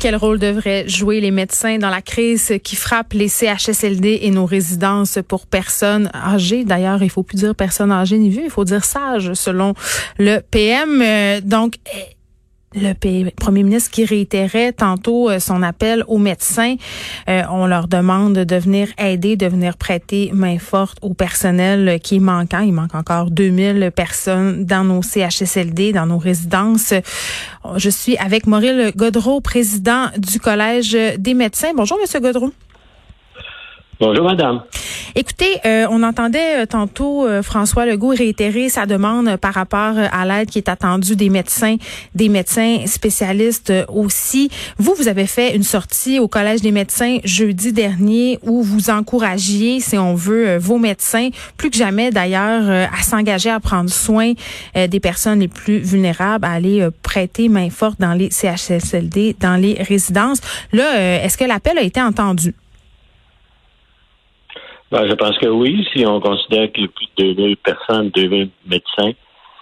Quel rôle devraient jouer les médecins dans la crise qui frappe les CHSLD et nos résidences pour personnes âgées? D'ailleurs, il faut plus dire personnes âgées ni vieux, il faut dire sages selon le PM. Euh, donc, le premier ministre qui réitérait tantôt euh, son appel aux médecins. Euh, on leur demande de venir aider, de venir prêter main forte au personnel qui est manquant. Il manque encore 2000 personnes dans nos CHSLD, dans nos résidences. Je suis avec Maurice Godreau, président du Collège des médecins. Bonjour, Monsieur Godreau. Bonjour, madame. Écoutez, euh, on entendait euh, tantôt euh, François Legault réitérer sa demande par rapport à l'aide qui est attendue des médecins, des médecins spécialistes aussi. Vous, vous avez fait une sortie au Collège des médecins jeudi dernier où vous encouragiez, si on veut, vos médecins, plus que jamais d'ailleurs, à s'engager à prendre soin des personnes les plus vulnérables, à aller prêter main forte dans les CHSLD, dans les résidences. Là, est-ce que l'appel a été entendu? Ben, je pense que oui, si on considère qu'il y a plus de 2000 personnes, 2000 médecins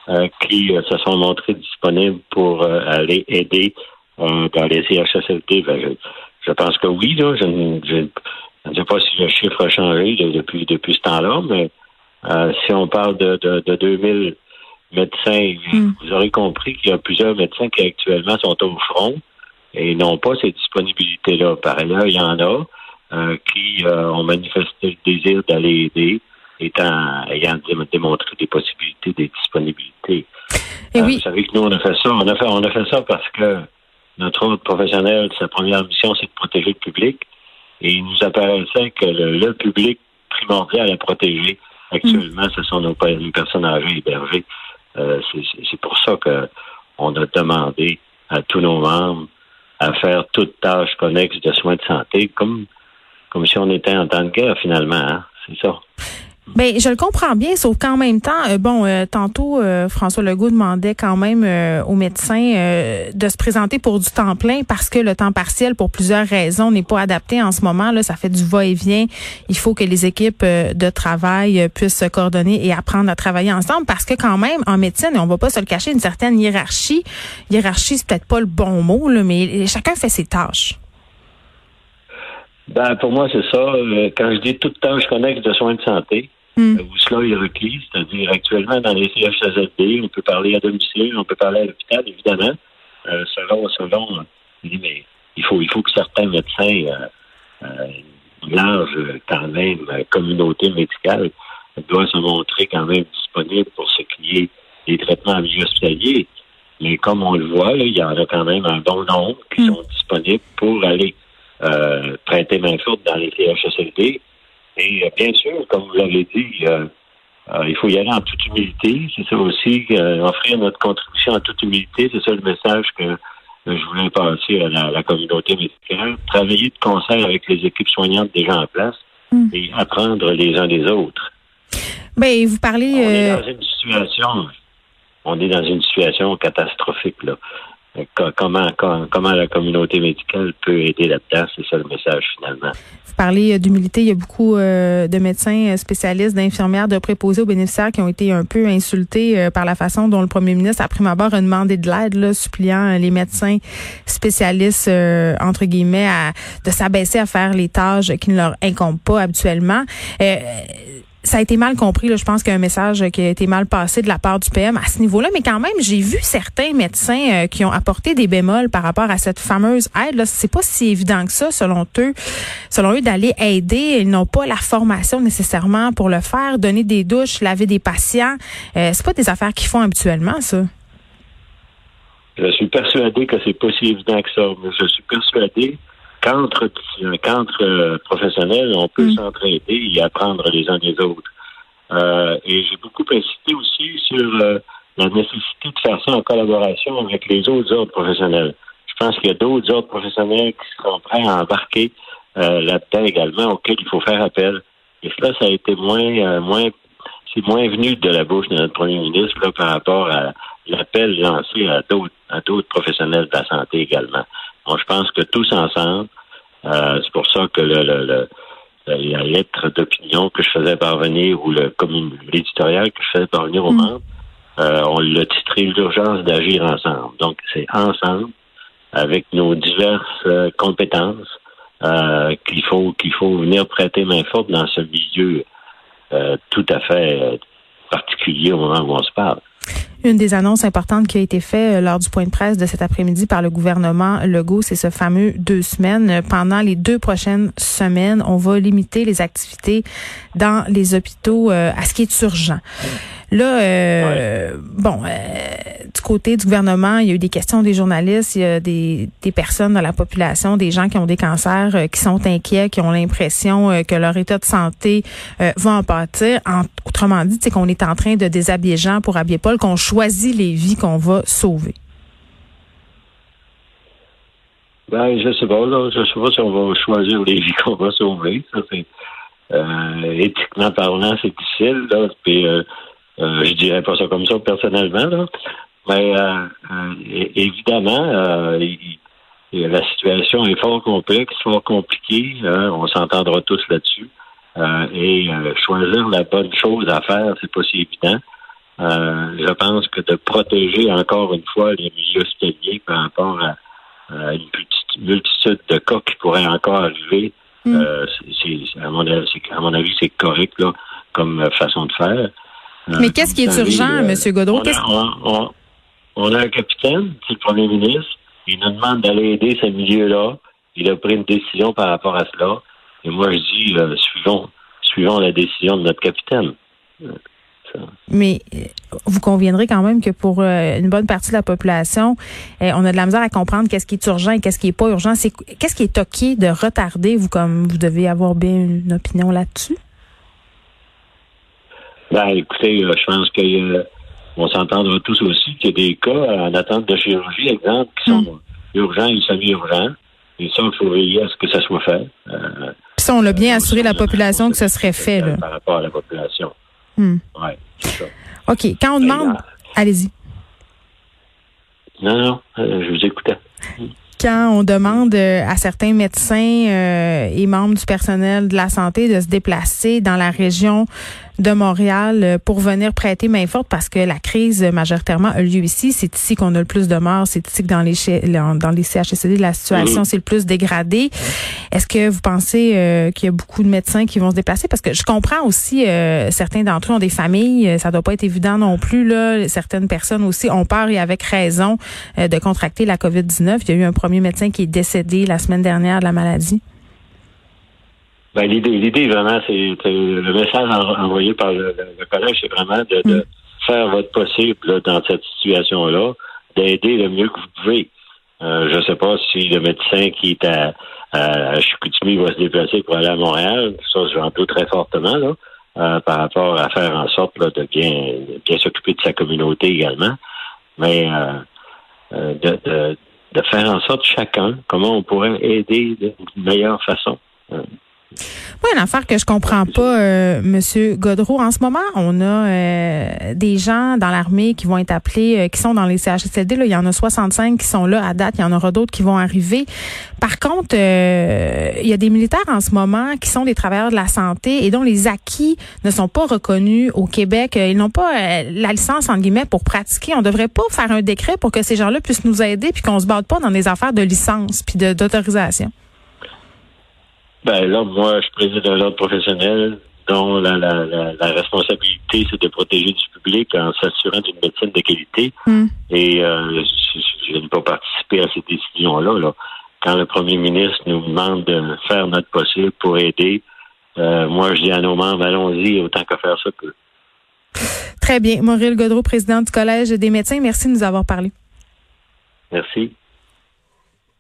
euh, qui euh, se sont montrés disponibles pour euh, aller aider dans les CHSLT, ben, je, pense que oui. Là, je, ne sais pas si le chiffre a changé depuis, depuis ce temps-là, mais si on parle de, de, de 2000 médecins, hmm. vous aurez compris qu'il y a plusieurs médecins qui actuellement sont au front et n'ont pas ces disponibilités-là. Par ailleurs, il y en a. Euh, qui euh, ont manifesté le désir d'aller aider, étant, ayant démontré des possibilités, des disponibilités. Et oui. Euh, vous savez que nous, on a fait ça. On a fait, on a fait ça parce que notre autre professionnel, sa première mission, c'est de protéger le public. Et il nous apparaissait que le, public primordial à protéger actuellement, ce sont nos personnes âgées hébergées. Euh, c'est pour ça que on a demandé à tous nos membres à faire toute tâche connexe de soins de santé, comme comme si on était en temps de guerre finalement. Hein? C'est ça. Ben, je le comprends bien, sauf qu'en même temps, euh, bon, euh, tantôt euh, François Legault demandait quand même aux médecins de se présenter pour du temps plein parce que le temps partiel, pour plusieurs raisons, n'est pas adapté en ce moment. Là, ça fait du va-et-vient. Il faut que les équipes de travail puissent se coordonner et apprendre à travailler ensemble parce que quand même, en médecine, et on va pas se le cacher, une certaine hiérarchie. Hiérarchie, c'est peut-être pas le bon mot, là, mais chacun fait ses tâches. Ben, pour moi, c'est ça. Euh, quand je dis toute tâche connexe de soins de santé, mm. où cela est requis, c'est-à-dire actuellement dans les CHSLD, on peut parler à domicile, on peut parler à l'hôpital, évidemment, euh, selon, selon, mais il faut, il faut que certains médecins, euh, euh, large quand même communauté médicale, doivent se montrer quand même disponibles pour ce qui est des traitements en milieu hospitalier. Mais comme on le voit, là, il y en a quand même un bon nombre qui mm. sont disponibles pour aller euh, prêter main forte dans les CHSLD. Et euh, bien sûr, comme vous l'avez dit, euh, il faut y aller en toute humilité. C'est ça aussi, offrir notre contribution en toute humilité. C'est ça le message que je voulais passer à la, communauté médicale. Travailler de concert avec les équipes soignantes déjà en place hmm. et apprendre les uns des autres. Ben, vous parlez. On est dans une situation. On est dans une situation catastrophique là comment, comment la communauté médicale peut aider là-dedans. C'est ça le message finalement. Vous parlez euh, d'humilité. Il y a beaucoup euh, de médecins euh, spécialistes, d'infirmières, de préposés aux bénéficiaires qui ont été un peu insultés par la façon dont le premier ministre, à prime abord, a demandé de l'aide, suppliant les médecins spécialistes, entre guillemets, à, de s'abaisser à faire les tâches qui ne leur incombent pas habituellement ça a été mal compris. Là. Je pense qu'il y a un message qui a été mal passé de la part du PM à ce niveau-là. Mais quand même, j'ai vu certains médecins euh, qui ont apporté des bémols par rapport à cette fameuse aide. C'est pas si évident que ça, selon eux, selon eux, d'aller aider. Ils n'ont pas la formation nécessairement pour le faire. Donner des douches, laver des patients, euh, c'est pas des affaires qu'ils font habituellement, ça. Je suis persuadé que c'est pas si évident que ça. Je suis persuadé qu'entre euh, professionnels, on peut mm. s'entraider et apprendre les uns des autres. Euh, et j'ai beaucoup insisté aussi sur euh, la nécessité de faire ça en collaboration avec les autres ordres professionnels. Je pense qu'il y a d'autres autres professionnels qui seront prêts à embarquer euh, là-dedans également, auxquels il faut faire appel. Et cela, ça a été moins, euh, moins, c'est moins venu de la bouche de notre premier ministre là, par rapport à l'appel lancé à d'autres, à d'autres professionnels de la santé également. Moi, je pense que tous ensemble, euh, c'est pour ça que le, le, la lettre d'opinion que je faisais parvenir ou le l'éditorial que je faisais parvenir aux mm. membres, euh, on l'a titré l'urgence d'agir ensemble. Donc, c'est ensemble, avec nos diverses compétences, euh, qu'il faut qu'il faut venir prêter main forte dans ce milieu euh, tout à fait euh, particulier au moment où on se parle. Une des annonces importantes qui a été faite lors du point de presse de cet après-midi par le gouvernement Legault, c'est ce fameux deux semaines. Pendant les deux prochaines semaines, on va limiter les activités dans les hôpitaux à ce qui est urgent. Là, euh, bon, euh, du côté du gouvernement, il y a eu des questions des journalistes, il y a des, des personnes dans la population, des gens qui ont des cancers, euh, qui sont inquiets, qui ont l'impression que leur état de santé va en pâtir. autrement dit, c'est qu'on est en train de déshabiller gens pour habiller Paul, qu'on choisit les vies qu'on va sauver. Ben, je sais pas, là. Je sais pas si on va choisir les vies qu'on va sauver. Ça, c'est, éthiquement parlant, c'est difficile, là. Puis, euh, je dirais pas ça comme ça personnellement, là. mais euh, euh, évidemment, la situation est fort complexe, fort compliquée. Hein, on s'entendra tous là-dessus. et choisir la bonne chose à faire, c'est pas si évident. je pense que de protéger encore une fois les milieux hospitaliers par rapport à, une multitude de cas qui pourraient encore arriver, mm. c'est, à, mon avis, à mon avis, c'est correct là, comme façon de faire. Mais qu'est-ce qui est urgent, M. Godreau? On a, un capitaine, c'est le premier ministre. Il nous demande d'aller aider ce milieu-là. Il a pris une décision par rapport à cela. Et moi, je dis, euh, suivons, suivons la décision de notre capitaine. Mais euh, vous conviendrez quand même que pour euh, une bonne partie de la population, on a de la misère à comprendre qu'est-ce qui est urgent et qu'est-ce qui est pas urgent. C'est qu'est-ce qui est ok de retarder, vous comme vous devez avoir bien une opinion là-dessus? Ben, écoutez, euh, je pense qu'on euh, s'entendra tous aussi qu'il y a des cas en attente de chirurgie, exemple, qui sont hmm. urgents et semi-urgents. Et ça, il faut veiller à ce que ça soit fait. Euh, Puis ça, on l'a bien assuré la population que ce serait fait. Là. Par rapport à la population. Hmm. Oui, c'est ça. OK. Quand on demande... Allez-y. Non, non, je vous écoutais quand on demande à certains médecins et membres du personnel de la santé de se déplacer dans la région de Montréal euh, pour venir prêter main forte parce que la crise majoritairement a lieu ici. C'est ici qu'on a le plus de morts. C'est ici que dans les dans les CHSLD la situation c'est le plus dégradée. Est-ce que vous pensez euh, qu'il y a beaucoup de médecins qui vont se déplacer? Parce que je comprends aussi euh, certains d'entre eux ont des familles. Ça doit pas être évident non plus là. Certaines personnes aussi ont peur et avec raison de contracter la COVID 19. Il y a eu un premier médecin qui est décédé la semaine dernière de la maladie. Ben, l'idée, l'idée vraiment, c'est le message envoyé par le, collège, c'est vraiment de, mm. faire votre possible dans cette situation-là, d'aider le mieux que vous pouvez. Euh, je ne sais pas si le médecin qui est à, à Chicoutimi va se déplacer pour aller à Montréal. Ça, j'en doute très fortement là, euh, par rapport à faire en sorte là, de bien, bien s'occuper de sa communauté également. Mais euh, de, de, de, faire en sorte chacun comment on pourrait aider d'une meilleure façon. Oui, une affaire que je comprends pas, euh, Monsieur Godreau. En ce moment, on a euh, des gens dans l'armée qui vont être appelés, euh, qui sont dans les CHSLD. Là, il y en a 65 qui sont là à date. Il y en aura d'autres qui vont arriver. Par contre, il y a des militaires en ce moment qui sont des travailleurs de la santé et dont les acquis ne sont pas reconnus au Québec. Ils n'ont pas la licence entre guillemets pour pratiquer. On devrait pas faire un décret pour que ces gens-là puissent nous aider puis qu'on se batte pas dans des affaires de licence puis d'autorisation. Ben là, moi, je préside un ordre professionnel dont la, la, la, responsabilité, c'est de protéger du public en s'assurant d'une médecine de qualité. Hmm. Et euh, je, n'ai pas participé à ces décisions-là. Là. Quand le premier ministre nous demande de faire notre possible pour aider, euh, moi, je dis à nos membres, allons-y, autant qu'à faire ça peut. Très bien. Maurice Godreau, président du Collège des médecins, merci de nous avoir parlé. Merci.